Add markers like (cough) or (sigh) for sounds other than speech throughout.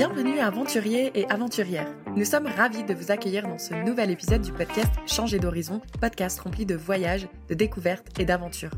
Bienvenue aventuriers et aventurières. Nous sommes ravis de vous accueillir dans ce nouvel épisode du podcast Changer d'horizon, podcast rempli de voyages, de découvertes et d'aventures.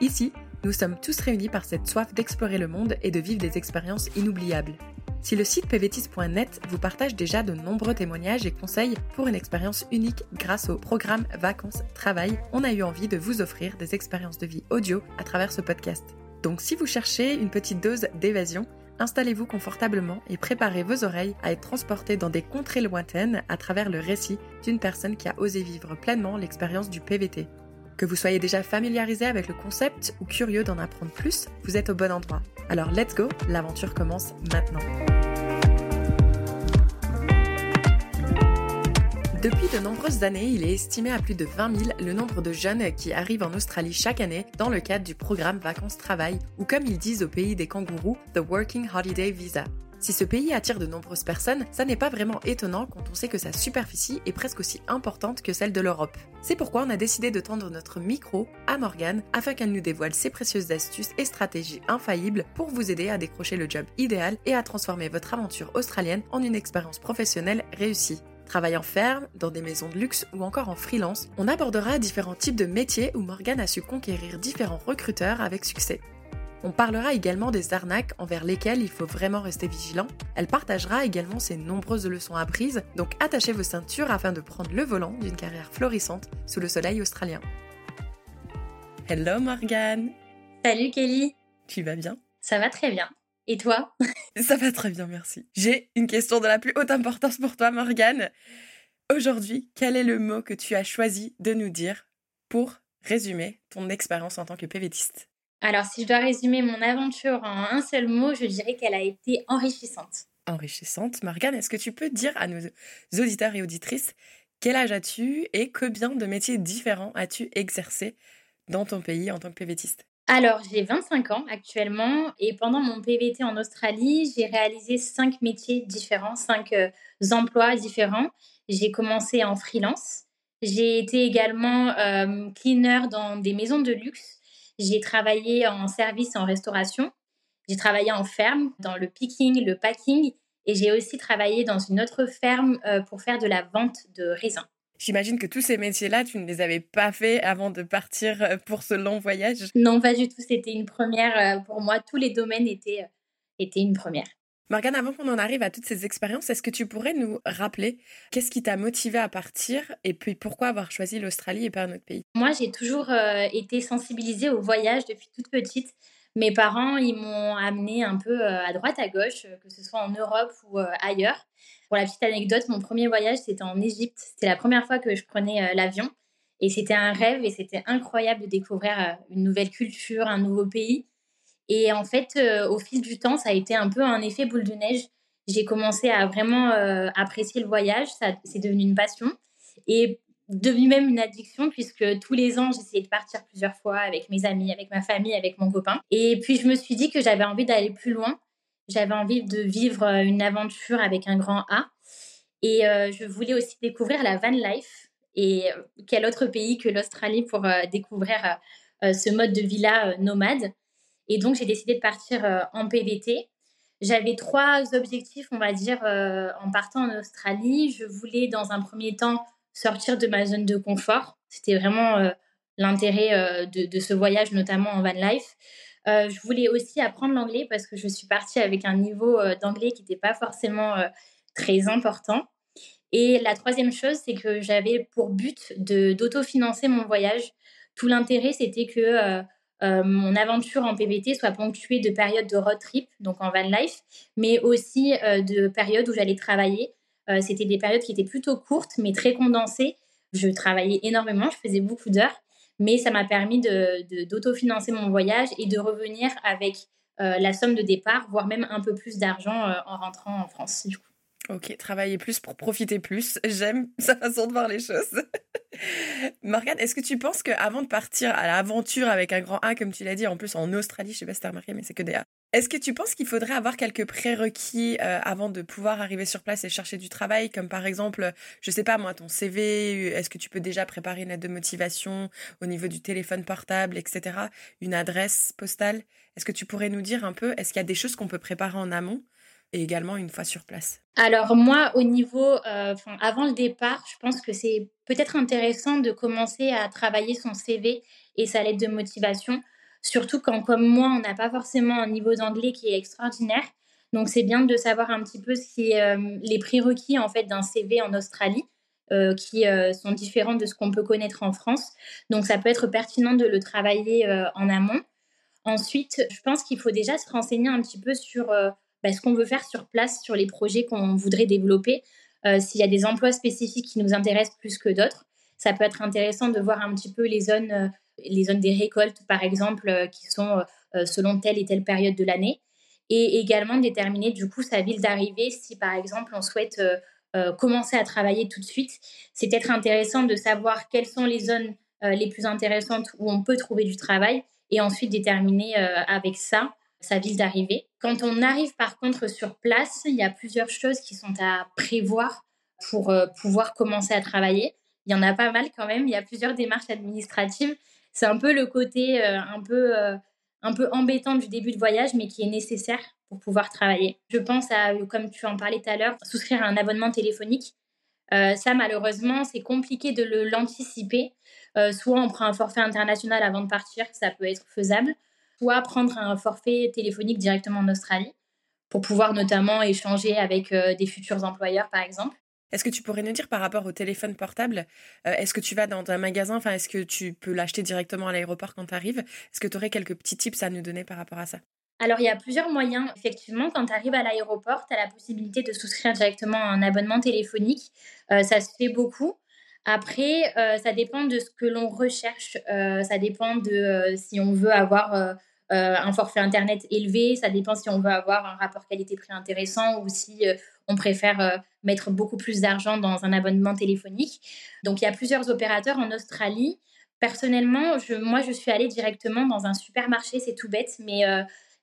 Ici, nous sommes tous réunis par cette soif d'explorer le monde et de vivre des expériences inoubliables. Si le site pvtis.net vous partage déjà de nombreux témoignages et conseils pour une expérience unique grâce au programme Vacances Travail, on a eu envie de vous offrir des expériences de vie audio à travers ce podcast. Donc si vous cherchez une petite dose d'évasion, installez-vous confortablement et préparez vos oreilles à être transportés dans des contrées lointaines à travers le récit d'une personne qui a osé vivre pleinement l'expérience du PVT. Que vous soyez déjà familiarisé avec le concept ou curieux d'en apprendre plus, vous êtes au bon endroit. Alors let's go, l'aventure commence maintenant. Depuis de nombreuses années, il est estimé à plus de 20 000 le nombre de jeunes qui arrivent en Australie chaque année dans le cadre du programme Vacances-Travail ou comme ils disent au pays des kangourous, The Working Holiday Visa. Si ce pays attire de nombreuses personnes, ça n'est pas vraiment étonnant quand on sait que sa superficie est presque aussi importante que celle de l'Europe. C'est pourquoi on a décidé de tendre notre micro à Morgane afin qu'elle nous dévoile ses précieuses astuces et stratégies infaillibles pour vous aider à décrocher le job idéal et à transformer votre aventure australienne en une expérience professionnelle réussie. Travail en ferme, dans des maisons de luxe ou encore en freelance, on abordera différents types de métiers où Morgane a su conquérir différents recruteurs avec succès. On parlera également des arnaques envers lesquelles il faut vraiment rester vigilant. Elle partagera également ses nombreuses leçons apprises, donc attachez vos ceintures afin de prendre le volant d'une carrière florissante sous le soleil australien. Hello Morgane Salut Kelly Tu vas bien? Ça va très bien. Et toi Ça va très bien, merci. J'ai une question de la plus haute importance pour toi, Morgane. Aujourd'hui, quel est le mot que tu as choisi de nous dire pour résumer ton expérience en tant que PVTiste? Alors, si je dois résumer mon aventure en un seul mot, je dirais qu'elle a été enrichissante. Enrichissante. Morgane, est-ce que tu peux dire à nos auditeurs et auditrices quel âge as-tu et combien de métiers différents as-tu exercé dans ton pays en tant que PVTiste? Alors, j'ai 25 ans actuellement et pendant mon PVT en Australie, j'ai réalisé cinq métiers différents, cinq euh, emplois différents. J'ai commencé en freelance. J'ai été également euh, cleaner dans des maisons de luxe. J'ai travaillé en service en restauration. J'ai travaillé en ferme, dans le picking, le packing. Et j'ai aussi travaillé dans une autre ferme euh, pour faire de la vente de raisins. J'imagine que tous ces métiers-là, tu ne les avais pas faits avant de partir euh, pour ce long voyage. Non, pas du tout. C'était une première euh, pour moi. Tous les domaines étaient, euh, étaient une première. Morgane, avant qu'on en arrive à toutes ces expériences, est-ce que tu pourrais nous rappeler qu'est-ce qui t'a motivé à partir et puis pourquoi avoir choisi l'Australie et pas un autre pays? Moi, j'ai toujours été sensibilisée au voyage depuis toute petite. Mes parents, ils m'ont amené un peu à droite, à gauche, que ce soit en Europe ou ailleurs. Pour la petite anecdote, mon premier voyage, c'était en Égypte. C'était la première fois que je prenais euh, l'avion. Et c'était un rêve et c'était incroyable de découvrir euh, une nouvelle culture, un nouveau pays. Et en fait, euh, au fil du temps, ça a été un peu un effet boule de neige. J'ai commencé à vraiment apprécier le voyage. Ça, c'est devenu une passion et devenu même une addiction puisque tous les ans, j'essayais de partir plusieurs fois avec mes amis, avec ma famille, avec mon copain. Et puis, je me suis dit que j'avais envie d'aller plus loin j'avais envie de vivre euh, une aventure avec un grand A. Et euh, je voulais aussi découvrir la van life. Et euh, quel autre pays que l'Australie pour découvrir ce mode de vie-là nomade. Et donc, j'ai décidé de partir en PVT. J'avais trois objectifs, on va dire, en partant en Australie. Je voulais, dans un premier temps, sortir de ma zone de confort. C'était vraiment l'intérêt de, ce voyage, notamment en van life. Euh, je voulais aussi apprendre l'anglais parce que je suis partie avec un niveau euh, d'anglais qui n'était pas forcément euh, très important. Et la troisième chose, c'est que j'avais pour but d'autofinancer mon voyage. Tout l'intérêt, c'était que mon aventure en PVT soit ponctuée de périodes de road trip, donc en van life, mais aussi de périodes où j'allais travailler. C'était des périodes qui étaient plutôt courtes, mais très condensées. Je travaillais énormément, je faisais beaucoup d'heures mais ça m'a permis d'autofinancer de, mon voyage et de revenir avec euh, la somme de départ, voire même un peu plus d'argent euh, en rentrant en France. Ok, travailler plus pour profiter plus. J'aime sa façon de voir les choses. (laughs) Morgane, est-ce que tu penses qu'avant de partir à l'aventure avec un grand A, comme tu l'as dit, en plus en Australie, je sais pas si tu as remarqué, mais c'est que des A, est-ce que tu penses qu'il faudrait avoir quelques prérequis euh, avant de pouvoir arriver sur place et chercher du travail, comme par exemple, je sais pas moi, ton CV, est-ce que tu peux déjà préparer une lettre de motivation au niveau du téléphone portable, etc., une adresse postale? Est-ce que tu pourrais nous dire un peu, est-ce qu'il y a des choses qu'on peut préparer en amont et également une fois sur place Alors moi, au niveau, euh, avant le départ, je pense que c'est peut-être intéressant de commencer à travailler son CV et sa lettre de motivation, surtout quand, comme moi, on n'a pas forcément un niveau d'anglais qui est extraordinaire. Donc c'est bien de savoir un petit peu ce qui est, euh, les prérequis en fait d'un CV en Australie. Euh, qui sont différents de ce qu'on peut connaître en France. Donc ça peut être pertinent de le travailler en amont. Ensuite, je pense qu'il faut déjà se renseigner un petit peu sur bah, ce qu'on veut faire sur place, sur les projets qu'on voudrait développer. Euh, s'il y a des emplois spécifiques qui nous intéressent plus que d'autres, ça peut être intéressant de voir un petit peu les zones, euh, les zones des récoltes, par exemple, euh, qui sont selon telle et telle période de l'année. Et également déterminer du coup sa ville d'arrivée si par exemple on souhaite commencer à travailler tout de suite. C'est peut-être intéressant de savoir quelles sont les zones les plus intéressantes où on peut trouver du travail et ensuite déterminer avec ça sa ville d'arrivée. Quand on arrive par contre sur place, il y a plusieurs choses qui sont à prévoir pour euh, pouvoir commencer à travailler. Il y en a pas mal quand même, il y a plusieurs démarches administratives. C'est un peu le côté euh, un, peu, euh, un peu embêtant du début de voyage, mais qui est nécessaire pour pouvoir travailler. Je pense à, comme tu en parlais tout à l'heure, souscrire un abonnement téléphonique. ça, malheureusement, c'est compliqué de l'anticiper. soit on prend un forfait international avant de partir, ça peut être faisable soit prendre un forfait téléphonique directement en Australie pour pouvoir notamment échanger avec euh, des futurs employeurs, par exemple? Est-ce que tu pourrais nous dire par rapport au téléphone portable, euh, est-ce que tu vas dans un magasin, enfin, est-ce que tu peux l'acheter directement à l'aéroport quand tu arrives? Est-ce que tu aurais quelques petits tips à nous donner par rapport à ça? Alors, il y a plusieurs moyens. Effectivement, quand tu arrives à l'aéroport, tu as la possibilité de souscrire directement un abonnement téléphonique. Euh, ça se fait beaucoup. Après, ça dépend de ce que l'on recherche. ça dépend de si on veut avoir euh, un forfait Internet élevé. Ça dépend si on veut avoir un rapport qualité-prix intéressant ou si euh, on préfère euh, mettre beaucoup plus d'argent dans un abonnement téléphonique. Donc, il y a plusieurs opérateurs en Australie. Personnellement, moi, je suis allée directement dans un supermarché, c'est tout bête, mais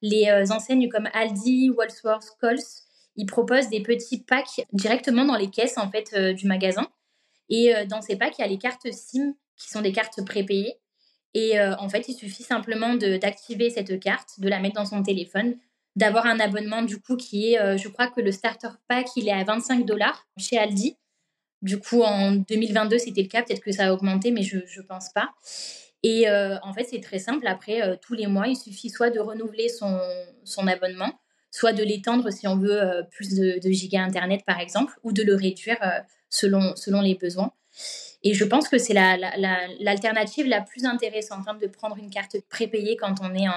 les enseignes comme Aldi, Walsworth, Coles, ils proposent des petits packs directement dans les caisses en fait du magasin. Et dans ces packs, il y a les cartes SIM qui sont des cartes prépayées. Et euh, en fait, il suffit simplement d'activer cette carte, de la mettre dans son téléphone, d'avoir un abonnement du coup qui est, euh, je crois que le starter pack, il est à 25 dollars chez Aldi. Du coup, en 2022, c'était le cas. Peut-être que ça a augmenté, mais je ne pense pas. Et euh, en fait, c'est très simple. Après, tous les mois, il suffit soit de renouveler son, son abonnement, soit de l'étendre si on veut plus de, de giga Internet, par exemple, ou de le réduire selon, selon les besoins. Et je pense que c'est l'alternative la, plus intéressante hein, de prendre une carte prépayée quand on est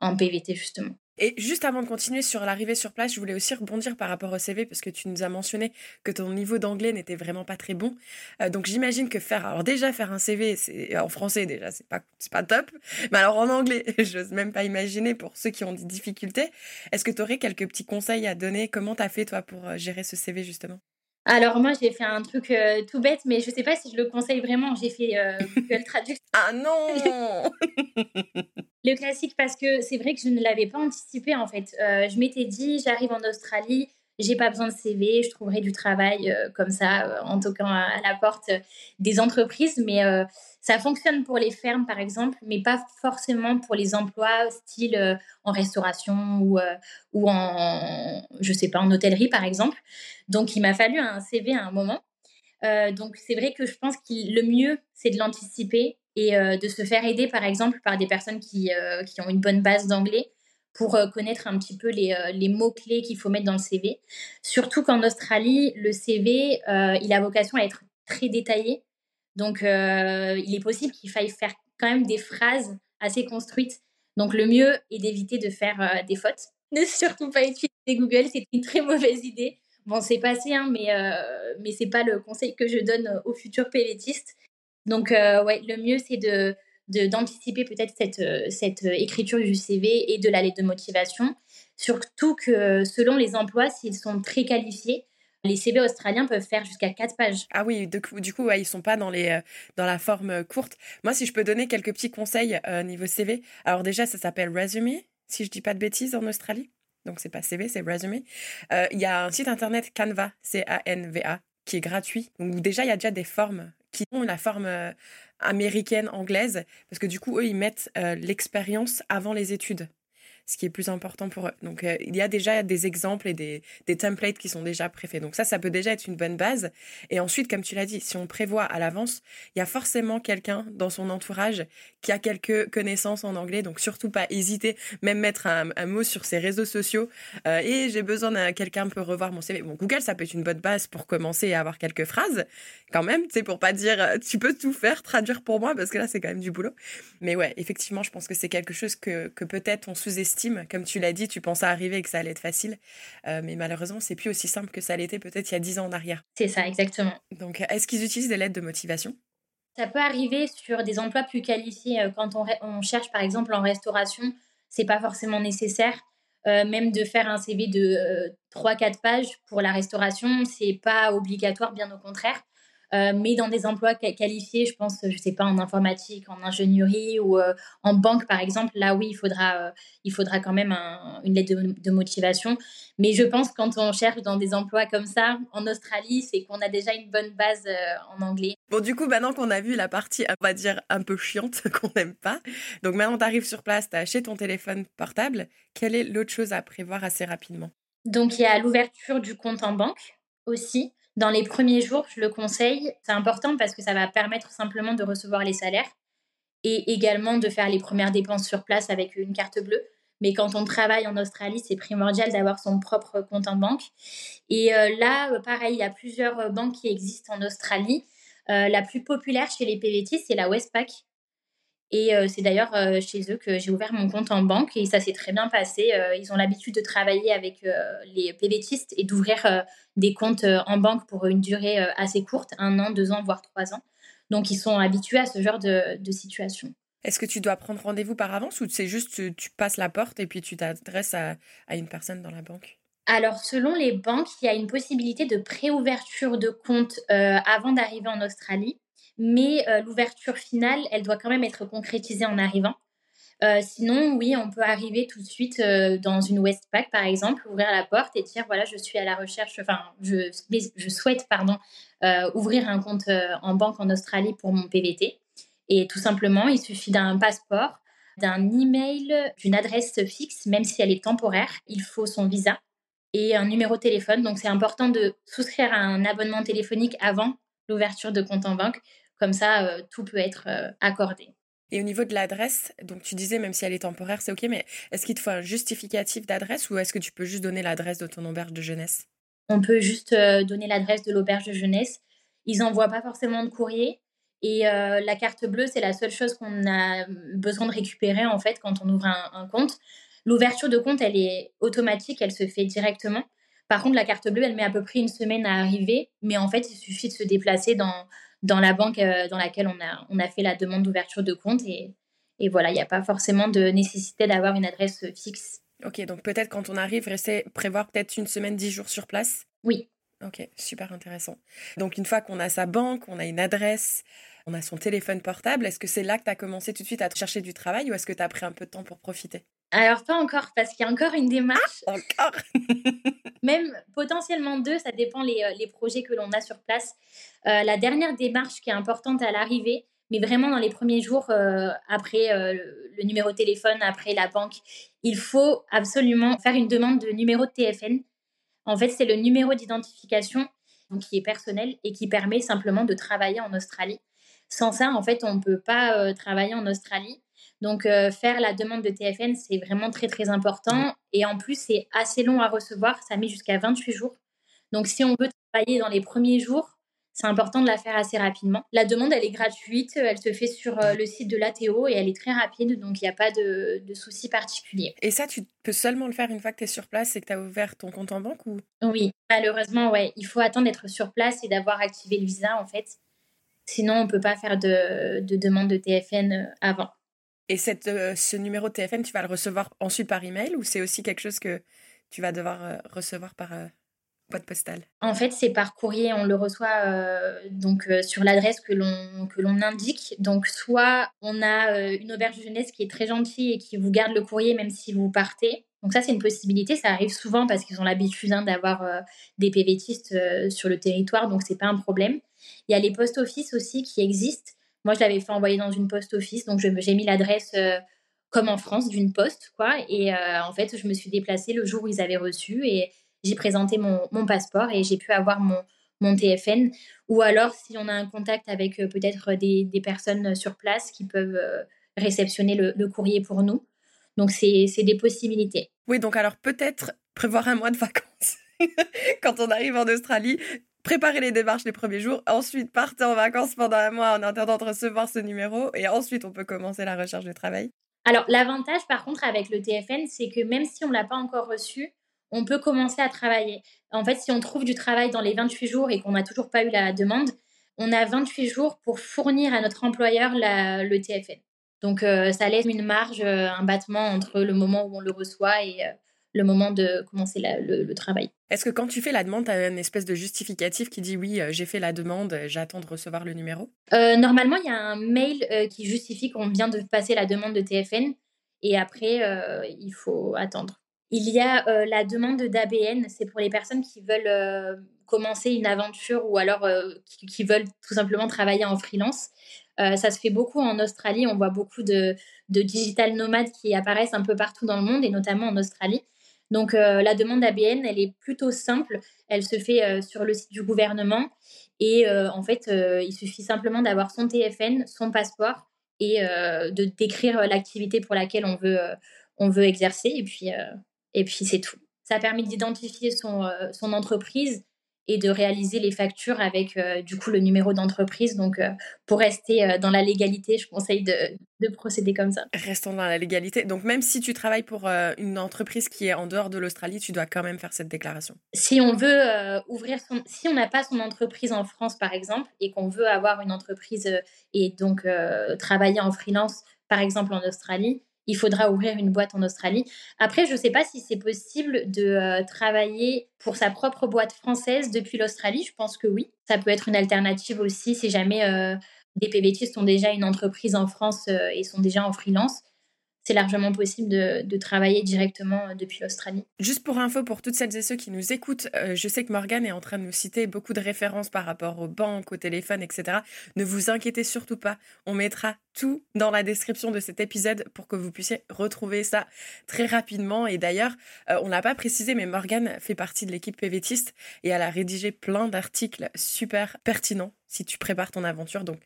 en, PVT, justement. Et juste avant de continuer sur l'arrivée sur place, je voulais aussi rebondir par rapport au CV parce que tu nous as mentionné que ton niveau d'anglais n'était vraiment pas très bon. Euh, donc j'imagine que faire, alors déjà faire un CV, en français déjà, c'est pas pas top. Mais alors en anglais, (laughs) j'ose même pas imaginer pour ceux qui ont des difficultés. Est-ce que tu aurais quelques petits conseils à donner? Comment tu as fait toi pour euh, gérer ce CV justement? Alors moi, j'ai fait un truc euh, tout bête, mais je sais pas si je le conseille vraiment. J'ai fait euh, Google Traduction. (laughs) ah non (laughs) Le classique parce que c'est vrai que je ne l'avais pas anticipé en fait. Euh, je m'étais dit, j'arrive en Australie, j'ai pas besoin de CV, je trouverai du travail comme ça en toquant à, la porte des entreprises, mais ça fonctionne pour les fermes, par exemple, mais pas forcément pour les emplois style euh, en restauration ou, euh, ou en, je sais pas, en hôtellerie, par exemple. Donc, il m'a fallu un CV à un moment. Euh, donc, c'est vrai que je pense que le mieux, c'est de l'anticiper et de se faire aider, par exemple, par des personnes qui, qui ont une bonne base d'anglais pour connaître un petit peu les, les mots-clés qu'il faut mettre dans le CV. Surtout qu'en Australie, le CV, il a vocation à être très détaillé. Donc, euh, il est possible qu'il faille faire quand même des phrases assez construites. Donc, le mieux est d'éviter de faire euh, des fautes. (laughs) Ne surtout pas utiliser Google, c'est une très mauvaise idée. Bon, c'est passé, hein, mais, euh, mais ce n'est pas le conseil que je donne aux futurs PVTistes. Donc, ouais, le mieux, c'est de, d'anticiper peut-être cette, cette écriture du CV et de la lettre de motivation. Surtout que selon les emplois, s'ils sont très qualifiés, les CV australiens peuvent faire jusqu'à 4 pages. Ah oui, du coup, du coup ils sont pas dans, les, euh, dans la forme euh, courte. Moi, si je peux donner quelques petits conseils euh, niveau CV. Alors déjà, ça s'appelle Resume, si je dis pas de bêtises, en Australie. Donc c'est pas CV, c'est Resume. Il y a un site internet Canva, C-A-N-V-A, qui est gratuit. Donc déjà, il y a déjà des formes ont la forme américaine, anglaise, parce que du coup, eux, ils mettent l'expérience avant les études. Ce qui est plus important pour eux. Donc, euh, il y a déjà des exemples et des, des templates qui sont déjà préfaits. Donc, ça, ça peut déjà être une bonne base. Et ensuite, comme tu l'as dit, si on prévoit à l'avance, il y a forcément quelqu'un dans son entourage qui a quelques connaissances en anglais. Donc, surtout pas hésiter, même mettre un, mot sur ses réseaux sociaux. Euh, et j'ai besoin d'un quelqu'un peut revoir mon CV. Bon, Google, ça peut être une bonne base pour commencer à avoir quelques phrases, quand même, tu sais, pour pas dire euh, tu peux tout faire, traduire pour moi, parce que là, c'est quand même du boulot. Mais ouais, effectivement, je pense que c'est quelque chose que, que peut-être on sous-estime. Comme tu l'as dit, tu pensais arriver et que ça allait être facile. Euh, mais malheureusement, c'est plus aussi simple que ça l'était peut-être il y a dix ans en arrière. C'est ça, exactement. Donc, est-ce qu'ils utilisent des lettres de motivation? Ça peut arriver sur des emplois plus qualifiés. Euh, quand on, on cherche, par exemple, en restauration, c'est pas forcément nécessaire. Euh, même de faire un CV de 3-4 pages pour la restauration, c'est pas obligatoire, bien au contraire. Euh, mais dans des emplois qualifiés, je pense, je sais pas, en informatique, en ingénierie ou euh, en banque, par exemple, là, oui, il faudra, euh, il faudra quand même une lettre de, motivation. Mais je pense quand on cherche dans des emplois comme ça, en Australie, c'est qu'on a déjà une bonne base en anglais. Bon, du coup, maintenant qu'on a vu la partie, on va dire, un peu chiante, (laughs) qu'on n'aime pas, donc maintenant, tu arrives sur place, tu as acheté ton téléphone portable, quelle est l'autre chose à prévoir assez rapidement? Donc, il y a l'ouverture du compte en banque aussi. Dans les premiers jours, je le conseille. C'est important parce que ça va permettre simplement de recevoir les salaires et également de faire les premières dépenses sur place avec une carte bleue. Mais quand on travaille en Australie, c'est primordial d'avoir son propre compte en banque. Et euh, là, euh, pareil, il y a plusieurs euh, banques qui existent en Australie. la plus populaire chez les PVT, c'est la Westpac. Et c'est d'ailleurs chez eux que j'ai ouvert mon compte en banque et ça s'est très bien passé. ils ont l'habitude de travailler avec les PVTistes et d'ouvrir des comptes en banque pour une durée assez courte, un an, deux ans, voire trois ans. Donc ils sont habitués à ce genre de, situation. Est-ce que tu dois prendre rendez-vous par avance ou c'est juste tu, passes la porte et puis tu t'adresses à, à une personne dans la banque? Alors, selon les banques, il y a une possibilité de préouverture de compte avant d'arriver en Australie mais euh, l'ouverture finale, elle doit quand même être concrétisée en arrivant. Euh, sinon, oui, on peut arriver tout de suite euh, dans une Westpac, par exemple, ouvrir la porte et dire voilà, je suis à la recherche, enfin, je, souhaite, pardon, ouvrir un compte en banque en Australie pour mon PVT. Et tout simplement, il suffit d'un passeport, d'un email, d'une adresse fixe, même si elle est temporaire. Il faut son visa et un numéro de téléphone. Donc, c'est important de souscrire à un abonnement téléphonique avant l'ouverture de compte en banque comme ça, euh, tout peut être euh, accordé. Et au niveau de l'adresse, donc tu disais même si elle est temporaire, c'est ok, mais est-ce qu'il te faut un justificatif d'adresse ou est-ce que tu peux juste donner l'adresse de ton auberge de jeunesse? On peut juste euh, donner l'adresse de l'auberge de jeunesse. Ils n'envoient pas forcément de courrier. Et la carte bleue, c'est la seule chose qu'on a besoin de récupérer en fait quand on ouvre un, un compte. L'ouverture de compte, elle est automatique, elle se fait directement. Par contre, la carte bleue, elle met à peu près une semaine à arriver, mais en fait, il suffit de se déplacer dans, dans la banque euh, dans laquelle on a, on a fait la demande d'ouverture de compte. Et, et voilà, il n'y a pas forcément de nécessité d'avoir une adresse fixe. Ok, donc peut-être quand on arrive, rester, prévoir peut-être une semaine, dix jours sur place? Oui. Ok, super intéressant. Donc une fois qu'on a sa banque, on a une adresse, on a son téléphone portable, est-ce que c'est là que tu as commencé tout de suite à chercher du travail ou est-ce que tu as pris un peu de temps pour profiter? Alors, pas encore, parce qu'il y a encore une démarche. Ah, encore (laughs) Même potentiellement deux, ça dépend les, euh, les projets que l'on a sur place. Euh, la dernière démarche qui est importante à l'arrivée, mais vraiment dans les premiers jours euh, après le numéro de téléphone, après la banque, il faut absolument faire une demande de numéro de TFN. En fait, c'est le numéro d'identification qui est personnel et qui permet simplement de travailler en Australie. Sans ça, en fait, on ne peut pas travailler en Australie. Donc, euh, faire la demande de TFN, c'est vraiment très, très important. Et en plus, c'est assez long à recevoir. Ça met jusqu'à 28 jours. Donc, si on veut travailler dans les premiers jours, c'est important de la faire assez rapidement. La demande, elle est gratuite. Elle se fait sur euh, le site de l'ATO et elle est très rapide. Donc, il n'y a pas de, de souci particulier. Et ça, tu peux seulement le faire une fois que tu es sur place et que tu as ouvert ton compte en banque ou? Oui, malheureusement, ouais. Il faut attendre d'être sur place et d'avoir activé le visa, en fait. Sinon, on ne peut pas faire de, de demande de TFN euh, avant. Et euh, ce numéro de TFN, tu vas le recevoir ensuite par email ou c'est aussi quelque chose que tu vas devoir euh, recevoir par euh, boîte postale? En fait, c'est par courrier. On le reçoit donc sur l'adresse que l'on que l'on indique. Donc, soit on a une auberge de jeunesse qui est très gentille et qui vous garde le courrier même si vous partez. Donc ça, c'est une possibilité. Ça arrive souvent parce qu'ils ont l'habitude hein, d'avoir des PVTistes sur le territoire, donc c'est pas un problème. Il y a les post office aussi qui existent moi, je l'avais fait envoyer dans une post office, donc j'ai mis l'adresse euh, comme en France, d'une poste, quoi. Et en fait, je me suis déplacée le jour où ils avaient reçu et j'ai présenté mon, passeport et j'ai pu avoir mon, TFN. Ou alors, si on a un contact avec peut-être des, personnes sur place qui peuvent réceptionner le courrier pour nous. Donc, c'est des possibilités. Oui, donc alors peut-être prévoir un mois de vacances (laughs) quand on arrive en Australie, préparer les démarches les premiers jours, ensuite partir en vacances pendant un mois en attendant de recevoir ce numéro, et ensuite on peut commencer la recherche de travail. Alors l'avantage par contre avec le TFN, c'est que même si on ne l'a pas encore reçu, on peut commencer à travailler. En fait, si on trouve du travail dans les 28 jours et qu'on n'a toujours pas eu la demande, on a 28 jours pour fournir à notre employeur le TFN. Donc euh, ça laisse une marge, euh, un battement entre le moment où on le reçoit et euh, le moment de commencer le, travail. Est-ce que quand tu fais la demande, tu as une espèce de justificatif qui dit oui, j'ai fait la demande, j'attends de recevoir le numéro? Normalement, il y a un mail qui justifie qu'on vient de passer la demande de TFN et après, il faut attendre. Il y a la demande d'ABN, c'est pour les personnes qui veulent commencer une aventure ou alors qui, veulent tout simplement travailler en freelance. Euh, ça se fait beaucoup en Australie. On voit beaucoup de, digital nomades qui apparaissent un peu partout dans le monde et notamment en Australie. Donc euh, la demande ABN, elle est plutôt simple. Elle se fait euh, sur le site du gouvernement et en fait, il suffit simplement d'avoir son TFN, son passeport et de décrire l'activité pour laquelle on veut, on veut exercer et puis, puis c'est tout. Ça permet d'identifier son, son entreprise et de réaliser les factures avec euh, du coup le numéro d'entreprise. Donc euh, pour rester euh, dans la légalité, je conseille de, de, procéder comme ça. Restons dans la légalité. Donc même si tu travailles pour une entreprise qui est en dehors de l'Australie, tu dois quand même faire cette déclaration. Si on veut ouvrir son, si on n'a pas son entreprise en France par exemple et qu'on veut avoir une entreprise et donc travailler en freelance par exemple en Australie, il faudra ouvrir une boîte en Australie. Après, je ne sais pas si c'est possible de euh, travailler pour sa propre boîte française depuis l'Australie. Je pense que oui. Ça peut être une alternative aussi si jamais euh, des PVTistes ont déjà une entreprise en France euh, et sont déjà en freelance c'est largement possible de, travailler directement euh, depuis l'Australie. Juste pour info, pour toutes celles et ceux qui nous écoutent, euh, je sais que Morgane est en train de nous citer beaucoup de références par rapport aux banques, au téléphone, etc. Ne vous inquiétez surtout pas, on mettra tout dans la description de cet épisode pour que vous puissiez retrouver ça très rapidement. Et d'ailleurs, euh, on l'a pas précisé, mais Morgane fait partie de l'équipe PVTiste et elle a rédigé plein d'articles super pertinents si tu prépares ton aventure. Donc,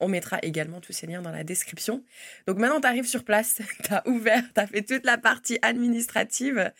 on mettra également tous ces liens dans la description. Donc maintenant, tu arrives sur place, (laughs) tu as ouvert, tu as fait toute la partie administrative.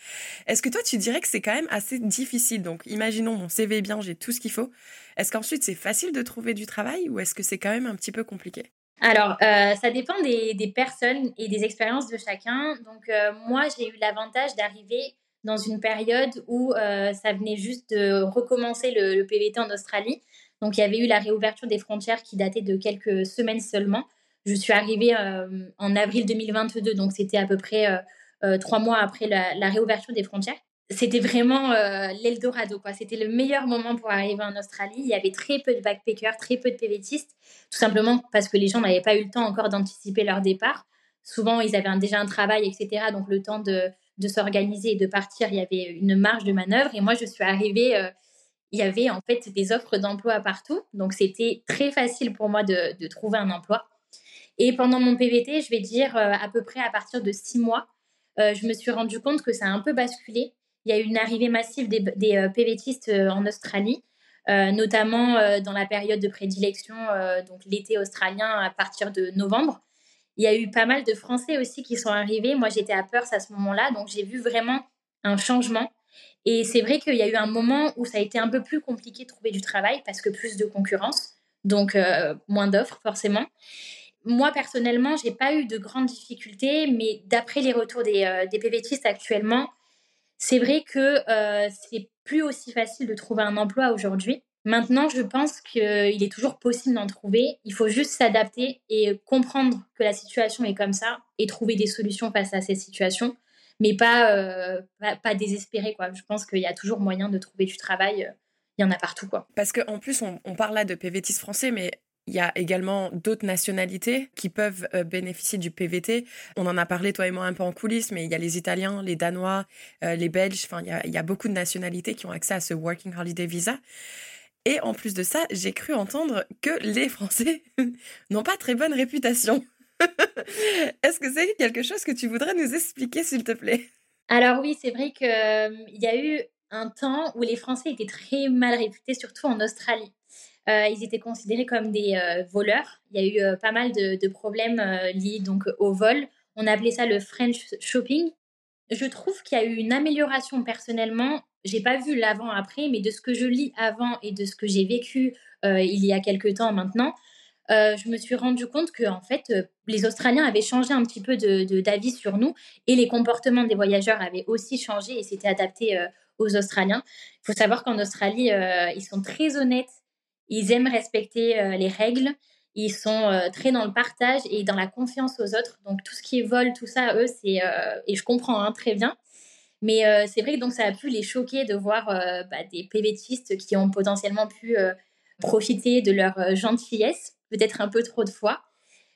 Est-ce que toi, tu dirais que c'est quand même assez difficile? Donc imaginons, mon CV est bien, j'ai tout ce qu'il faut. Est-ce qu'ensuite, c'est facile de trouver du travail ou est-ce que c'est quand même un petit peu compliqué? Alors, euh, ça dépend des, personnes et des expériences de chacun. Donc, euh, moi, j'ai eu l'avantage d'arriver dans une période où euh, ça venait juste de recommencer le, le, PVT en Australie. Donc il y avait eu la réouverture des frontières qui datait de quelques semaines seulement. Je suis arrivée euh, en avril 2022, donc c'était à peu près euh, euh, trois mois après la, réouverture des frontières. C'était vraiment l'Eldorado, quoi. C'était le meilleur moment pour arriver en Australie. Il y avait très peu de backpackers, très peu de PVTistes, tout simplement parce que les gens n'avaient pas eu le temps encore d'anticiper leur départ. Souvent, ils avaient déjà un travail, etc. Donc le temps de, de s'organiser et de partir, il y avait une marge de manœuvre. Et moi, je suis arrivée il y avait en fait des offres d'emploi partout. Donc, c'était très facile pour moi de, trouver un emploi. Et pendant mon PVT, je vais dire euh, à peu près à partir de six mois, euh, je me suis rendu compte que ça a un peu basculé. Il y a eu une arrivée massive des, des euh, PVTistes en Australie, notamment dans la période de prédilection, donc l'été australien à partir de novembre. Il y a eu pas mal de Français aussi qui sont arrivés. Moi, j'étais à Perth à ce moment-là, donc j'ai vu vraiment un changement. Et c'est vrai qu'il y a eu un moment où ça a été un peu plus compliqué de trouver du travail parce que plus de concurrence, donc euh, moins d'offres forcément. Moi, personnellement, j'ai pas eu de grandes difficultés, mais d'après les retours des, euh, PVTistes actuellement, c'est vrai que euh, c'est plus aussi facile de trouver un emploi aujourd'hui. Maintenant, je pense qu'il est toujours possible d'en trouver. Il faut juste s'adapter et comprendre que la situation est comme ça et trouver des solutions face à ces situations mais euh, pas, pas, désespéré. Quoi. Je pense qu'il y a toujours moyen de trouver du travail. Euh, il y en a partout. Quoi. Parce qu'en plus, on, parle là de PVTis français, mais il y a également d'autres nationalités qui peuvent euh, bénéficier du PVT. On en a parlé, toi et moi, un peu en coulisses, mais il y a les Italiens, les Danois, les Belges. Il y, a, il y, a, beaucoup de nationalités qui ont accès à ce Working Holiday Visa. Et en plus de ça, j'ai cru entendre que les Français (laughs) n'ont pas très bonne réputation. (laughs) Est-ce que c'est quelque chose que tu voudrais nous expliquer, s'il te plaît? Alors oui, c'est vrai qu'il il y a eu un temps où les Français étaient très mal réputés, surtout en Australie. ils étaient considérés comme des voleurs. Il y a eu pas mal de, de problèmes liés donc au vol. On appelait ça le French shopping. Je trouve qu'il y a eu une amélioration personnellement. J'ai pas vu l'avant-après, mais de ce que je lis avant et de ce que j'ai vécu il y a quelques temps maintenant, euh, je me suis rendu compte que en fait, euh, les Australiens avaient changé un petit peu de, d'avis sur nous et les comportements des voyageurs avaient aussi changé et s'étaient adaptés euh, aux Australiens. Il faut savoir qu'en Australie, ils sont très honnêtes, ils aiment respecter les règles, ils sont très dans le partage et dans la confiance aux autres. Donc tout ce qui est vol, tout ça, eux, c'est et je comprends hein, très bien. Mais c'est vrai que donc ça a pu les choquer de voir bah, des PVTistes qui ont potentiellement pu profiter de leur gentillesse peut-être un peu trop de fois.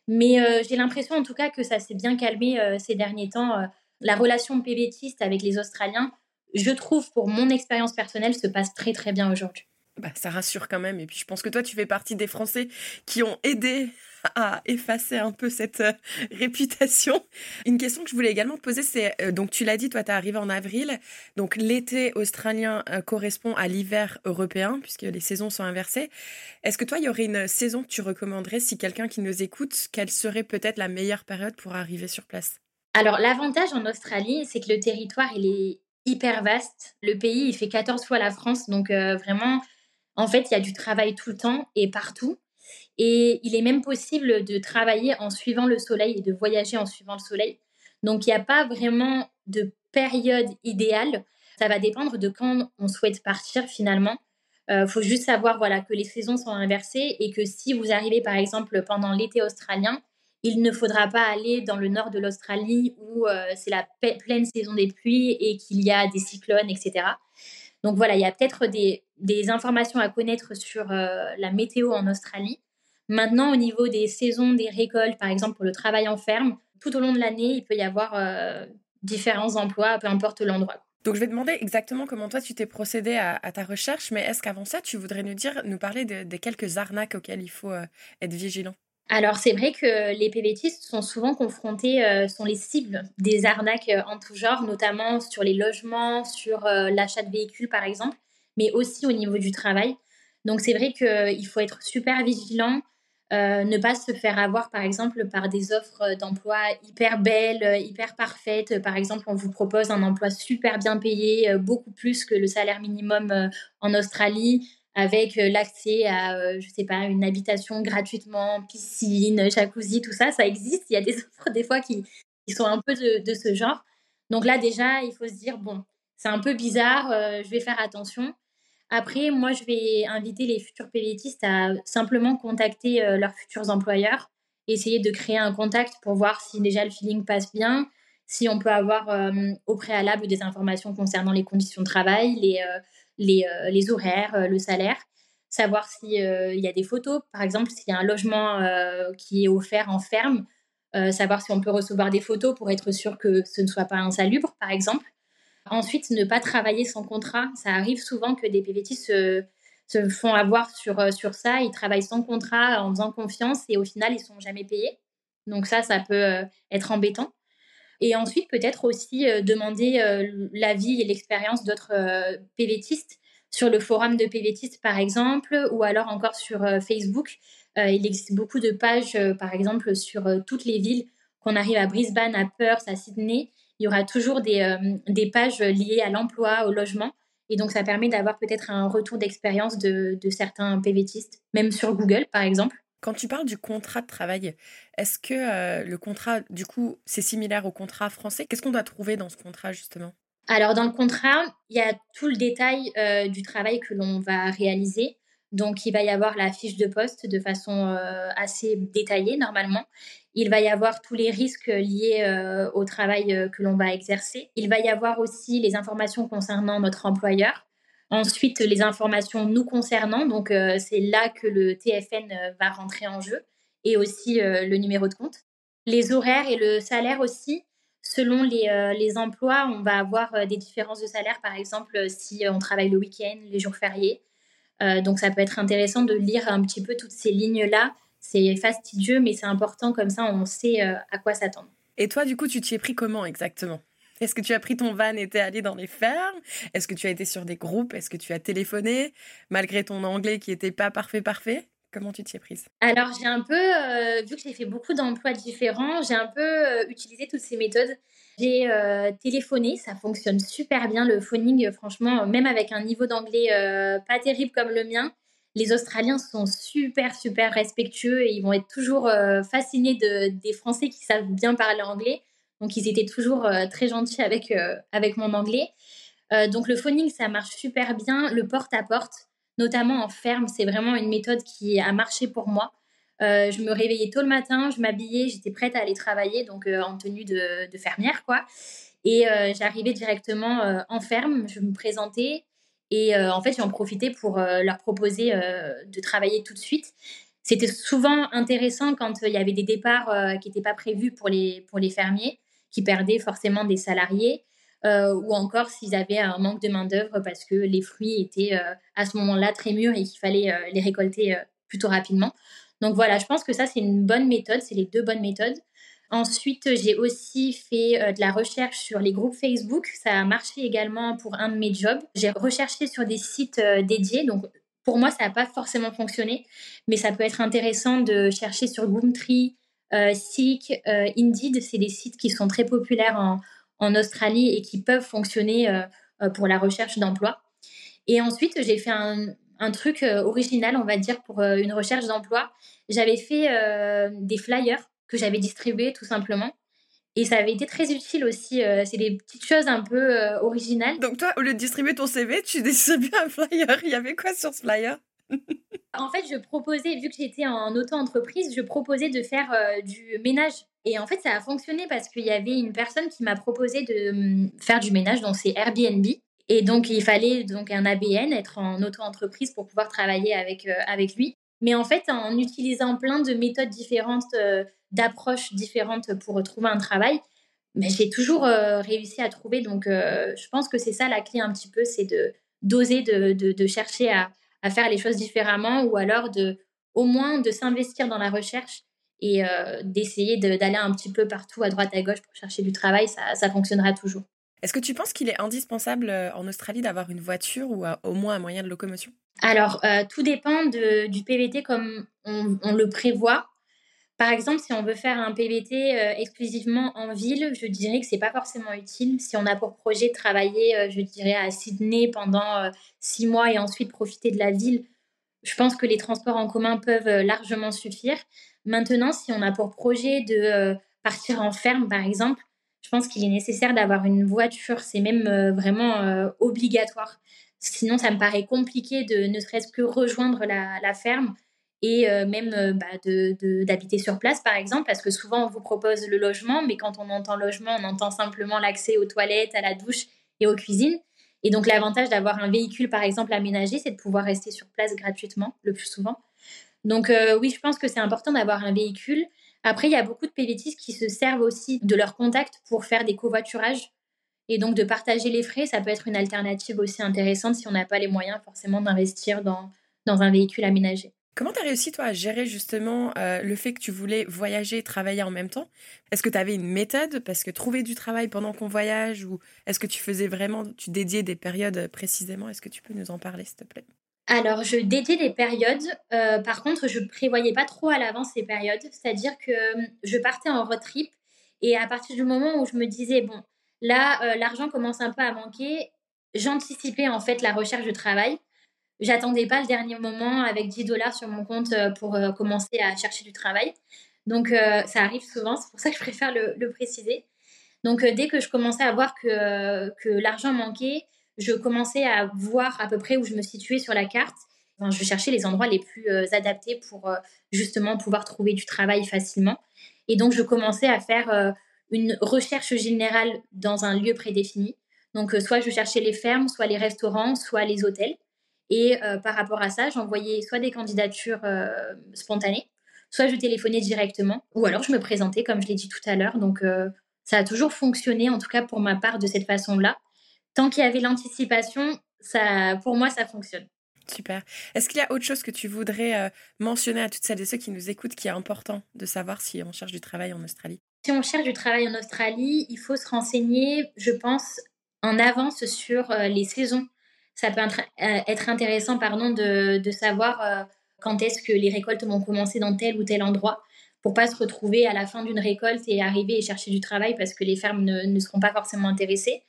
Mais euh, j'ai l'impression en tout cas que ça s'est bien calmé euh, ces derniers temps. Euh, la relation PVTiste avec les Australiens, je trouve, pour mon expérience personnelle, se passe très très bien aujourd'hui. Bah, ça rassure quand même. Et puis je pense que toi, tu fais partie des Français qui ont aidé à effacer un peu cette euh, (laughs) réputation. Une question que je voulais également poser, c'est, euh, donc tu l'as dit, toi, tu es arrivé en avril, donc l'été australien euh, correspond à l'hiver européen, puisque les saisons sont inversées. Est-ce que toi, il y aurait une saison que tu recommanderais si quelqu'un qui nous écoute, quelle serait peut-être la meilleure période pour arriver sur place? Alors, l'avantage en Australie, c'est que le territoire, il est hyper vaste. Le pays, il fait 14 fois la France, donc vraiment, en fait, il y a du travail tout le temps et partout. Et il est même possible de travailler en suivant le soleil et de voyager en suivant le soleil. Donc, il n'y a pas vraiment de période idéale. Ça va dépendre de quand on souhaite partir finalement. Il euh, faut juste savoir voilà, que les saisons sont inversées et que si vous arrivez par exemple pendant l'été australien, il ne faudra pas aller dans le nord de l'Australie où euh, c'est la pleine saison des pluies et qu'il y a des cyclones, etc. Donc voilà, il y a peut-être des, informations à connaître sur euh, la météo en Australie. Maintenant, au niveau des saisons, des récoltes, par exemple pour le travail en ferme, tout au long de l'année, il peut y avoir euh, différents emplois, peu importe l'endroit. Donc je vais demander exactement comment toi tu t'es procédé à, ta recherche, mais est-ce qu'avant ça, tu voudrais nous dire, nous parler des quelques arnaques auxquelles il faut euh, être vigilant? Alors c'est vrai que les PVTistes sont souvent confrontés, euh, sont les cibles des arnaques en tout genre, notamment sur les logements, sur l'achat de véhicules par exemple, mais aussi au niveau du travail. Donc c'est vrai qu'il faut être super vigilant, euh, ne pas se faire avoir, par exemple, par des offres d'emploi hyper belles, hyper parfaites. Par exemple, on vous propose un emploi super bien payé, euh, beaucoup plus que le salaire minimum euh, en Australie, avec l'accès à, je sais pas, une habitation gratuitement, piscine, jacuzzi, tout ça. Ça existe. Il y a des (laughs) offres des fois qui, sont un peu de, ce genre. Donc là, déjà, il faut se dire, bon, c'est un peu bizarre, je vais faire attention. Après, moi, je vais inviter les futurs PVTistes à simplement contacter euh, leurs futurs employeurs, essayer de créer un contact pour voir si déjà le feeling passe bien, si on peut avoir euh, au préalable des informations concernant les conditions de travail, les, euh, les, les, horaires, le salaire, savoir s'il y a des photos, par exemple, s'il y a un logement qui est offert en ferme, savoir si on peut recevoir des photos pour être sûr que ce ne soit pas insalubre, par exemple. Ensuite, ne pas travailler sans contrat. Ça arrive souvent que des PVT se, font avoir sur, euh, sur ça. Ils travaillent sans contrat en faisant confiance et au final, ils sont jamais payés. Donc ça, ça peut euh, être embêtant. Et ensuite, peut-être aussi euh, demander l'avis et l'expérience d'autres PVTistes sur le forum de PVTistes, par exemple, ou alors encore sur Facebook. il existe beaucoup de pages, par exemple, sur toutes les villes, qu'on arrive à Brisbane, à Perth, à Sydney il y aura toujours des, euh, des pages liées à l'emploi, au logement. Et donc, ça permet d'avoir peut-être un retour d'expérience de, de, certains PVTistes, même sur Google, par exemple. Quand tu parles du contrat de travail, est-ce que euh, le contrat, du coup, c'est similaire au contrat français? Qu'est-ce qu'on doit trouver dans ce contrat, justement? Alors, dans le contrat, il y a tout le détail euh, du travail que l'on va réaliser. Donc, il va y avoir la fiche de poste de façon euh, assez détaillée normalement. Il va y avoir tous les risques liés au travail que l'on va exercer. Il va y avoir aussi les informations concernant notre employeur. Ensuite, les informations nous concernant. Donc, c'est là que le TFN va rentrer en jeu et aussi le numéro de compte. Les horaires et le salaire aussi. Selon les, les emplois, on va avoir des différences de salaire. Par exemple, si on travaille le week-end, les jours fériés. Euh, donc ça peut être intéressant de lire un petit peu toutes ces lignes-là C'est fastidieux, mais c'est important, comme ça on sait à quoi s'attendre. Et toi, du coup, tu t'y es pris comment exactement? Est-ce que tu as pris ton van et t'es allé dans les fermes? Est-ce que tu as été sur des groupes? Est-ce que tu as téléphoné? Malgré ton anglais qui n'était pas parfait parfait Comment tu t'y es prise? Alors j'ai un peu, euh, vu que j'ai fait beaucoup d'emplois différents, j'ai un peu euh, utilisé toutes ces méthodes. J'ai euh, téléphoné, ça fonctionne super bien le phoning, franchement, même avec un niveau d'anglais pas terrible comme le mien. Les Australiens sont super, super respectueux et ils vont être toujours fascinés de, des Français qui savent bien parler anglais. Donc, ils étaient toujours euh, très gentils avec, euh, avec mon anglais. Euh, donc, le phoning, ça marche super bien. Le porte-à-porte, notamment en ferme, c'est vraiment une méthode qui a marché pour moi. je me réveillais tôt le matin, je m'habillais, j'étais prête à aller travailler, donc en tenue de, fermière, quoi. Et j'arrivais directement en ferme, je me présentais, et en fait, j'en profitais pour leur proposer de travailler tout de suite. C'était souvent intéressant quand il y avait des départs qui n'étaient pas prévus pour les, pour les fermiers qui perdaient forcément des salariés. Euh, ou encore s'ils avaient un manque de main-d'œuvre parce que les fruits étaient euh, à ce moment-là très mûrs et qu'il fallait euh, les récolter plutôt rapidement. Donc voilà, je pense que ça, c'est une bonne méthode, c'est les deux bonnes méthodes. Ensuite, j'ai aussi fait de la recherche sur les groupes Facebook. Ça a marché également pour un de mes jobs. J'ai recherché sur des sites dédiés. Donc, pour moi, ça n'a pas forcément fonctionné, mais ça peut être intéressant de chercher sur Gumtree, Seek, euh, Indeed, c'est des sites qui sont très populaires en, Australie et qui peuvent fonctionner euh, pour la recherche d'emploi. Et ensuite, j'ai fait un, truc original, on va dire, pour une recherche d'emploi. J'avais fait des flyers que j'avais distribués tout simplement. Et ça avait été très utile aussi. c'est des petites choses un peu originales. Donc toi, au lieu de distribuer ton CV, tu distribues un flyer. Il y avait quoi sur ce flyer? (laughs) en fait, je proposais, vu que j'étais en auto-entreprise, je proposais de faire euh, du ménage. Et en fait, ça a fonctionné parce qu'il y avait une personne qui m'a proposé de hum, faire du ménage dans ses Airbnb. Et donc, il fallait donc un ABN, être en auto-entreprise pour pouvoir travailler avec, euh, avec lui. Mais en fait, en utilisant plein de méthodes différentes, euh, d'approches différentes pour trouver un travail, mais j'ai toujours réussi à trouver. Donc, je pense que c'est ça la clé un petit peu, c'est de d'oser de, de, chercher à, à faire les choses différemment ou alors de au moins de s'investir dans la recherche et euh, d'essayer d'aller un petit peu partout à droite à gauche pour chercher du travail, ça, ça fonctionnera toujours. Est-ce que tu penses qu'il est indispensable euh, en Australie d'avoir une voiture ou au moins un moyen de locomotion? Alors, euh, tout dépend de, du PVT comme on, on, le prévoit. Par exemple, si on veut faire un PVT exclusivement en ville, je dirais que c'est pas forcément utile. Si on a pour projet de travailler, je dirais, à Sydney pendant six mois et ensuite profiter de la ville, je pense que les transports en commun peuvent largement suffire. Maintenant, si on a pour projet de partir en ferme, par exemple, je pense qu'il est nécessaire d'avoir une voiture. C'est même vraiment obligatoire. Sinon, ça me paraît compliqué de ne serait-ce que rejoindre la ferme et euh, même euh, bah, d'habiter sur place, par exemple, parce que souvent on vous propose le logement, mais quand on entend logement, on entend simplement l'accès aux toilettes, à la douche et aux cuisines. Et donc l'avantage d'avoir un véhicule, par exemple, aménagé, c'est de pouvoir rester sur place gratuitement, le plus souvent. Donc euh, oui, je pense que c'est important d'avoir un véhicule. Après, il y a beaucoup de PVTistes qui se servent aussi de leur contact pour faire des covoiturages. Et donc de partager les frais, ça peut être une alternative aussi intéressante si on n'a pas les moyens forcément d'investir dans un véhicule aménagé. Comment tu réussi, toi, à gérer justement euh, le fait que tu voulais voyager et travailler en même temps? Est-ce que tu avais une méthode? Parce que trouver du travail pendant qu'on voyage, ou est-ce que tu faisais vraiment, tu dédiais des périodes précisément? Est-ce que tu peux nous en parler, s'il te plaît? Alors, je dédiais des périodes. Euh, par contre, je prévoyais pas trop à l'avance ces périodes. C'est-à-dire que euh, je partais en road trip et à partir du moment où je me disais, bon, là, l'argent commence un peu à manquer, j'anticipais en fait la recherche de travail j'attendais pas le dernier moment avec 10 dollars sur mon compte euh, pour euh, commencer à chercher du travail. Donc, euh, ça arrive souvent, c'est pour ça que je préfère le, préciser. Donc, dès que je commençais à voir que, que l'argent manquait, je commençais à voir à peu près où je me situais sur la carte. je cherchais les endroits les plus adaptés pour justement pouvoir trouver du travail facilement. Et donc, je commençais à faire une recherche générale dans un lieu prédéfini. Donc, soit je cherchais les fermes, soit les restaurants, soit les hôtels. Et euh, par rapport à ça, j'envoyais soit des candidatures euh, spontanées, soit je téléphonais directement, ou alors je me présentais, comme je l'ai dit tout à l'heure. Donc, euh, ça a toujours fonctionné, en tout cas pour ma part, de cette façon-là. Tant qu'il y avait l'anticipation, ça, pour moi, ça fonctionne. Super. Est-ce qu'il y a autre chose que tu voudrais mentionner à toutes celles et ceux qui nous écoutent qui est important de savoir si on cherche du travail en Australie? Si on cherche du travail en Australie, il faut se renseigner, je pense, en avance sur les saisons. Ça peut être intéressant pardon, de, savoir quand est-ce que les récoltes vont commencer dans tel ou tel endroit pour pas se retrouver à la fin d'une récolte et arriver et chercher du travail parce que les fermes ne, seront pas forcément intéressées.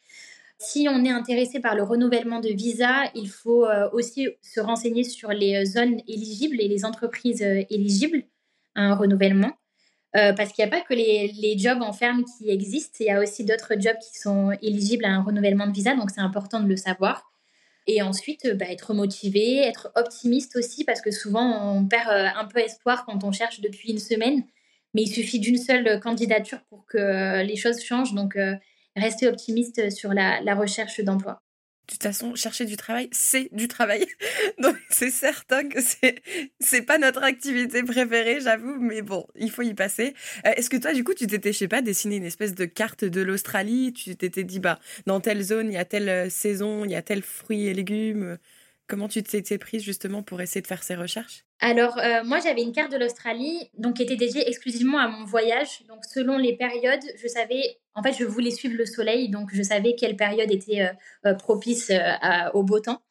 Si on est intéressé par le renouvellement de visa, il faut euh, aussi se renseigner sur les zones éligibles et les entreprises euh, éligibles à un renouvellement. Euh, parce qu'il n'y a pas que les, jobs en ferme qui existent, il y a aussi d'autres jobs qui sont éligibles à un renouvellement de visa, donc c'est important de le savoir. Et ensuite, bah, être motivé, être optimiste aussi, parce que souvent, on perd euh, un peu espoir quand on cherche depuis une semaine. Mais il suffit d'une seule candidature pour que les choses changent. Donc, euh, rester optimiste sur la, recherche d'emploi de toute façon, chercher du travail, c'est du travail. (laughs) Donc, c'est certain que c'est, c'est pas notre activité préférée, j'avoue, mais bon, il faut y passer. Euh, est-ce que toi, du coup, tu t'étais, je sais pas, dessiné une espèce de carte de l'Australie? Tu t'étais dit, bah, dans telle zone, il y a telle euh, saison, il y a tel fruits et légumes Comment tu t'étais prise justement pour essayer de faire ces recherches? Alors, euh, moi, j'avais une carte de l'Australie donc, qui était dédiée exclusivement à mon voyage. Donc, selon les périodes, je savais, en fait, je voulais suivre le soleil, donc je savais quelle période était euh, euh, propice au beau temps.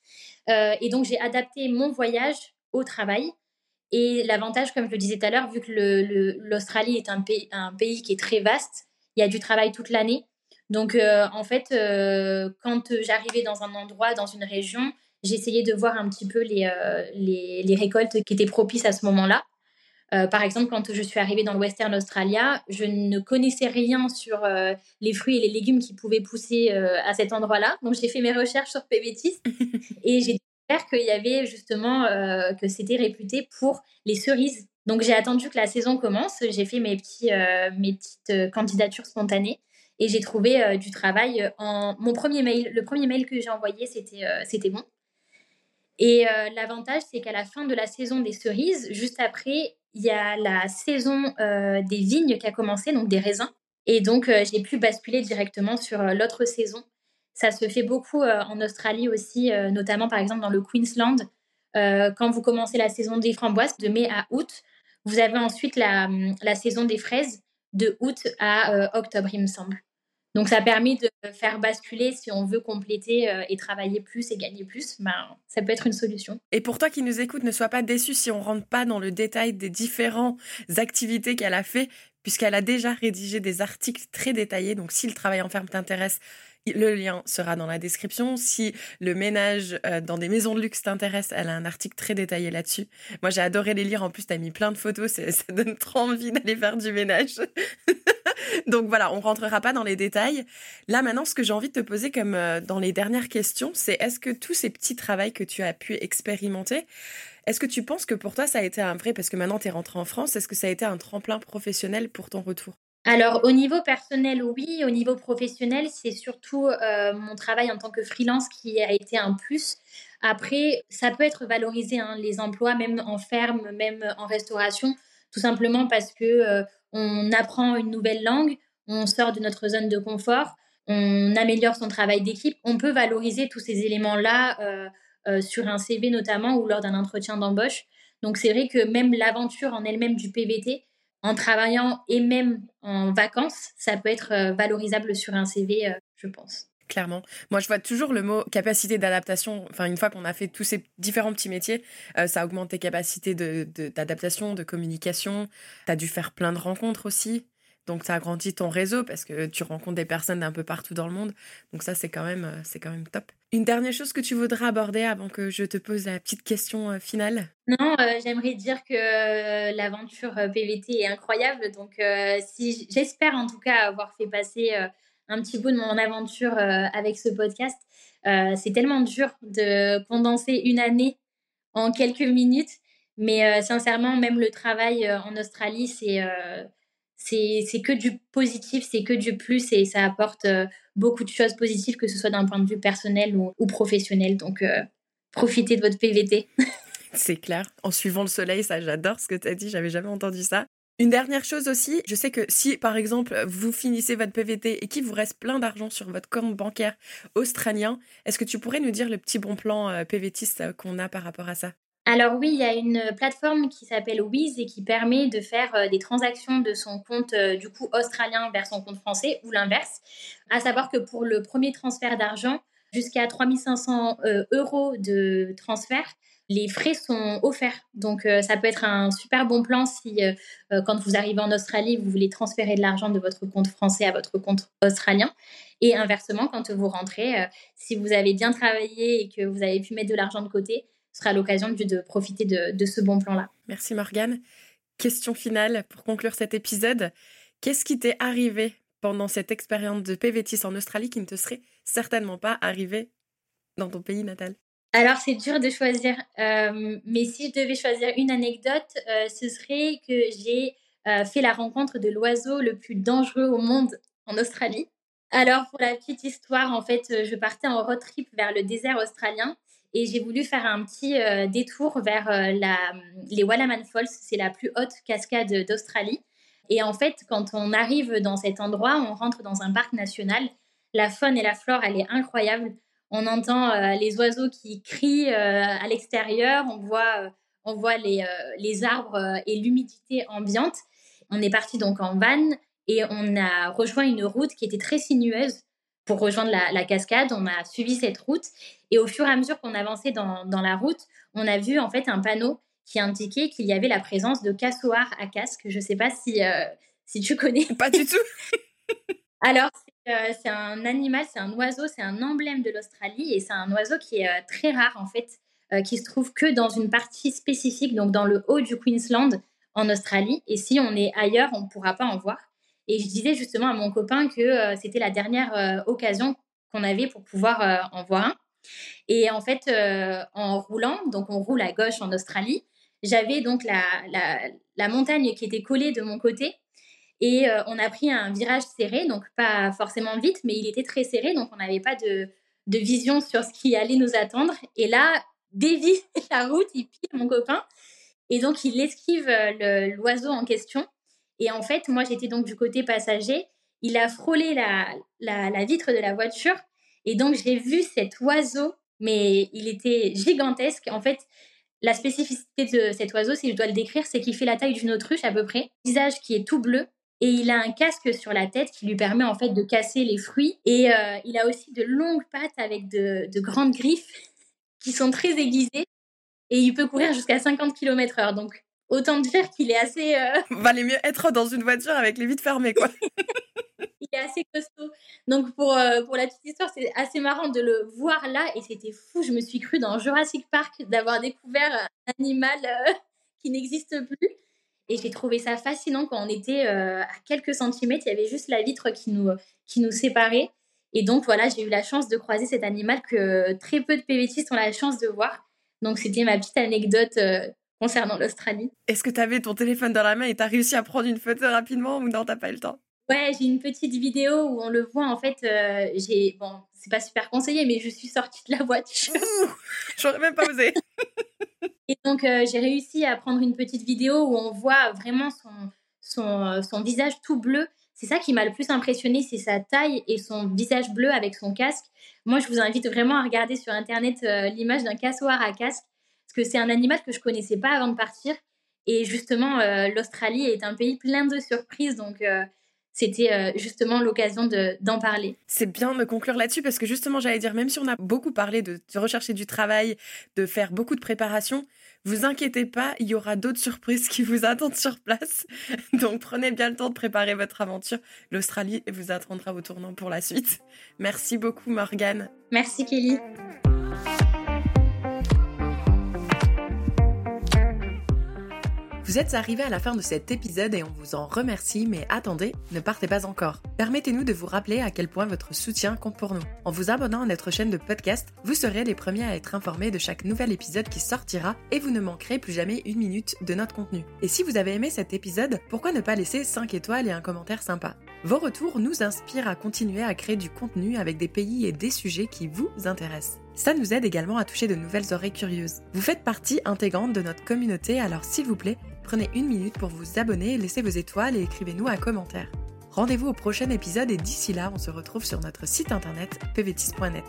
et donc, j'ai adapté mon voyage au travail. Et l'avantage, comme je le disais tout à l'heure, vu que l'Australie est un pays, un pays qui est très vaste, il y a du travail toute l'année. Donc, en fait, quand j'arrivais dans un endroit, dans une région, j'essayais de voir un petit peu les, euh, les, les, récoltes qui étaient propices à ce moment-là. Euh, par exemple, quand je suis arrivée dans le Western Australia, je ne connaissais rien sur euh, les fruits et les légumes qui pouvaient pousser à cet endroit-là. Donc, j'ai fait mes recherches sur PVTIS (laughs) et j'ai découvert qu'il y avait justement que c'était réputé pour les cerises. Donc, j'ai attendu que la saison commence. J'ai fait mes, petits, mes petites candidatures spontanées et j'ai trouvé du travail en mon premier mail. Le premier mail que j'ai envoyé, c'était c'était bon. Et euh, l'avantage, c'est qu'à la fin de la saison des cerises, juste après, il y a la saison euh, des vignes qui a commencé, donc des raisins. Et donc, euh, j'ai pu basculer directement sur l'autre saison. Ça se fait beaucoup en Australie aussi, notamment par exemple dans le Queensland. quand vous commencez la saison des framboises de mai à août, vous avez ensuite la, la saison des fraises de août à octobre, il me semble. Donc ça permet de faire basculer si on veut compléter euh, et travailler plus et gagner plus, ben, ça peut être une solution. Et pour toi qui nous écoute, ne sois pas déçu si on rentre pas dans le détail des différentes activités qu'elle a fait, puisqu'elle a déjà rédigé des articles très détaillés. Donc si le travail en ferme t'intéresse, le lien sera dans la description. Si le ménage euh, dans des maisons de luxe t'intéresse, elle a un article très détaillé là-dessus. Moi, j'ai adoré les lire. En plus, tu as mis plein de photos. Ça donne trop envie d'aller faire du ménage. (laughs) Donc voilà, on rentrera pas dans les détails. Là maintenant, ce que j'ai envie de te poser comme euh, dans les dernières questions, c'est est-ce que tous ces petits travaux que tu as pu expérimenter, est-ce que tu penses que pour toi ça a été un vrai, parce que maintenant tu es rentré en France, est-ce que ça a été un tremplin professionnel pour ton retour? Alors, au niveau personnel, oui. Au niveau professionnel, c'est surtout euh, mon travail en tant que freelance qui a été un plus. Après, ça peut être valorisé, hein, les emplois, même en ferme, même en restauration, tout simplement parce que euh, on apprend une nouvelle langue, on sort de notre zone de confort, on améliore son travail d'équipe. On peut valoriser tous ces éléments-là euh, euh, sur un CV notamment ou lors d'un entretien d'embauche. Donc c'est vrai que même l'aventure en elle-même du PVT, en travaillant et même en vacances, ça peut être euh, valorisable sur un CV, je pense clairement. Moi, je vois toujours le mot capacité d'adaptation. Enfin, une fois qu'on a fait tous ces différents petits métiers, euh, ça augmente tes capacités d'adaptation, de, de, communication. Tu as dû faire plein de rencontres aussi. Donc, ça agrandit ton réseau parce que tu rencontres des personnes d'un peu partout dans le monde. Donc, ça, c'est quand, même, euh, quand même top. Une dernière chose que tu voudrais aborder avant que je te pose la petite question euh, finale? Non, j'aimerais dire que l'aventure PVT est incroyable. Donc, si j'espère en tout cas avoir fait passer un petit bout de mon aventure euh, avec ce podcast. Euh, c'est tellement dur de condenser une année en quelques minutes, mais euh, sincèrement, même le travail en Australie, c'est c'est que du positif, c'est que du plus et ça apporte beaucoup de choses positives, que ce soit d'un point de vue personnel ou, ou professionnel. Donc, profitez de votre PVT. (laughs) c'est clair. En suivant le soleil, ça, j'adore ce que tu as dit, j'avais jamais entendu ça. Une dernière chose aussi, je sais que si par exemple vous finissez votre PVT et qu'il vous reste plein d'argent sur votre compte bancaire australien, est-ce que tu pourrais nous dire le petit bon plan euh, PVTiste euh, qu'on a par rapport à ça? Alors oui, il y a une plateforme qui s'appelle Wiz et qui permet de faire euh, des transactions de son compte du coup australien vers son compte français ou l'inverse. À savoir que pour le premier transfert d'argent, jusqu'à 3500 euros de transfert, les frais sont offerts. Donc, euh, ça peut être un super bon plan si, euh, euh, quand vous arrivez en Australie, vous voulez transférer de l'argent de votre compte français à votre compte australien. Et inversement, quand vous rentrez, si vous avez bien travaillé et que vous avez pu mettre de l'argent de côté, ce sera l'occasion de, profiter de, de ce bon plan-là. Merci Morgane. Question finale pour conclure cet épisode. Qu'est-ce qui t'est arrivé pendant cette expérience de PVTIS en Australie qui ne te serait certainement pas arrivé dans ton pays natal alors, c'est dur de choisir, euh, mais si je devais choisir une anecdote, euh, ce serait que j'ai euh, fait la rencontre de l'oiseau le plus dangereux au monde en Australie. Alors, pour la petite histoire, en fait, je partais en road trip vers le désert australien et j'ai voulu faire un petit détour vers la, les Wallaman Falls. C'est la plus haute cascade d'Australie. Et en fait, quand on arrive dans cet endroit, on rentre dans un parc national. La faune et la flore, elle est incroyable. On entend euh, les oiseaux qui crient euh, à l'extérieur, on voit, euh, on voit les, les arbres et l'humidité ambiante. On est parti donc en van et on a rejoint une route qui était très sinueuse pour rejoindre la, cascade. On a suivi cette route et au fur et à mesure qu'on avançait dans, dans, la route, on a vu en fait un panneau qui indiquait qu'il y avait la présence de cassoirs à casque. Je ne sais pas si, si tu connais. Pas du tout. (laughs) Alors, euh, c'est un animal, c'est un oiseau, c'est un emblème de l'Australie et c'est un oiseau qui est euh, très rare en fait, euh, qui se trouve que dans une partie spécifique, donc dans le haut du Queensland en Australie. Et si on est ailleurs, on ne pourra pas en voir. Et je disais justement à mon copain que c'était la dernière occasion qu'on avait pour pouvoir en voir un. Et en fait, en roulant, donc on roule à gauche en Australie, j'avais donc la, la montagne qui était collée de mon côté et euh, on a pris un virage serré, donc pas forcément vite, mais il était très serré, donc on n'avait pas de, de, vision sur ce qui allait nous attendre. Et là, dévie (laughs) la route, il pile mon copain. Et donc, il esquive euh, l'oiseau en question. Et en fait, moi, j'étais donc du côté passager. Il a frôlé la, la vitre de la voiture. Et donc, j'ai vu cet oiseau, mais il était gigantesque. En fait, la spécificité de cet oiseau, si je dois le décrire, c'est qu'il fait la taille d'une autruche à peu près. Visage qui est tout bleu, et il a un casque sur la tête qui lui permet en fait de casser les fruits. Et euh, il a aussi de longues pattes avec de, grandes griffes (laughs) qui sont très aiguisées. Et il peut courir jusqu'à 50 km/h. Donc autant dire qu'il est assez. Euh... (laughs) Valait mieux être dans une voiture avec les vitres fermées, quoi. (laughs) est assez costaud. Donc pour, euh, pour la petite histoire, c'est assez marrant de le voir là. Et c'était fou. Je me suis cru dans Jurassic Park d'avoir découvert un animal euh, (laughs) qui n'existe plus. Et j'ai trouvé ça fascinant quand on était euh, à quelques centimètres, il y avait juste la vitre qui nous, qui nous séparait. Et donc voilà, j'ai eu la chance de croiser cet animal que très peu de PVTistes ont la chance de voir. Donc c'était ma petite anecdote concernant l'Australie. Est-ce que tu avais ton téléphone dans la main et tu as réussi à prendre une photo rapidement ou non, t'as pas eu le temps? Ouais, j'ai une petite vidéo où on le voit en fait. Euh, j'ai bon, c'est pas super conseillé, mais je suis sortie de la voiture. J'aurais même pas osé. (laughs) Et donc, euh, j'ai réussi à prendre une petite vidéo où on voit vraiment son, son, euh, son visage tout bleu. C'est ça qui m'a le plus impressionné, c'est sa taille et son visage bleu avec son casque. Moi, je vous invite vraiment à regarder sur Internet euh, l'image d'un cassoir à casque, parce que c'est un animal que je connaissais pas avant de partir. Et justement, l'Australie est un pays plein de surprises, donc c'était euh, justement l'occasion d'en parler. C'est bien de conclure là-dessus parce que justement, j'allais dire, même si on a beaucoup parlé de, rechercher du travail, de faire beaucoup de préparation, vous inquiétez pas, il y aura d'autres surprises qui vous attendent sur place. (laughs) Donc prenez bien le temps de préparer votre aventure. L'Australie vous attendra au tournant pour la suite. Merci beaucoup Morgane. Merci Kelly. Vous êtes arrivé à la fin de cet épisode et on vous en remercie, mais attendez, ne partez pas encore. Permettez-nous de vous rappeler à quel point votre soutien compte pour nous. En vous abonnant à notre chaîne de podcast, vous serez les premiers à être informés de chaque nouvel épisode qui sortira et vous ne manquerez plus jamais une minute de notre contenu. Et si vous avez aimé cet épisode, pourquoi ne pas laisser 5 étoiles et un commentaire sympa? Vos retours nous inspirent à continuer à créer du contenu avec des pays et des sujets qui vous intéressent. Ça nous aide également à toucher de nouvelles oreilles curieuses. Vous faites partie intégrante de notre communauté, alors s'il vous plaît, prenez une minute pour vous abonner, laissez vos étoiles et écrivez-nous un commentaire. Rendez-vous au prochain épisode et d'ici là, on se retrouve sur notre site internet pvtis.net.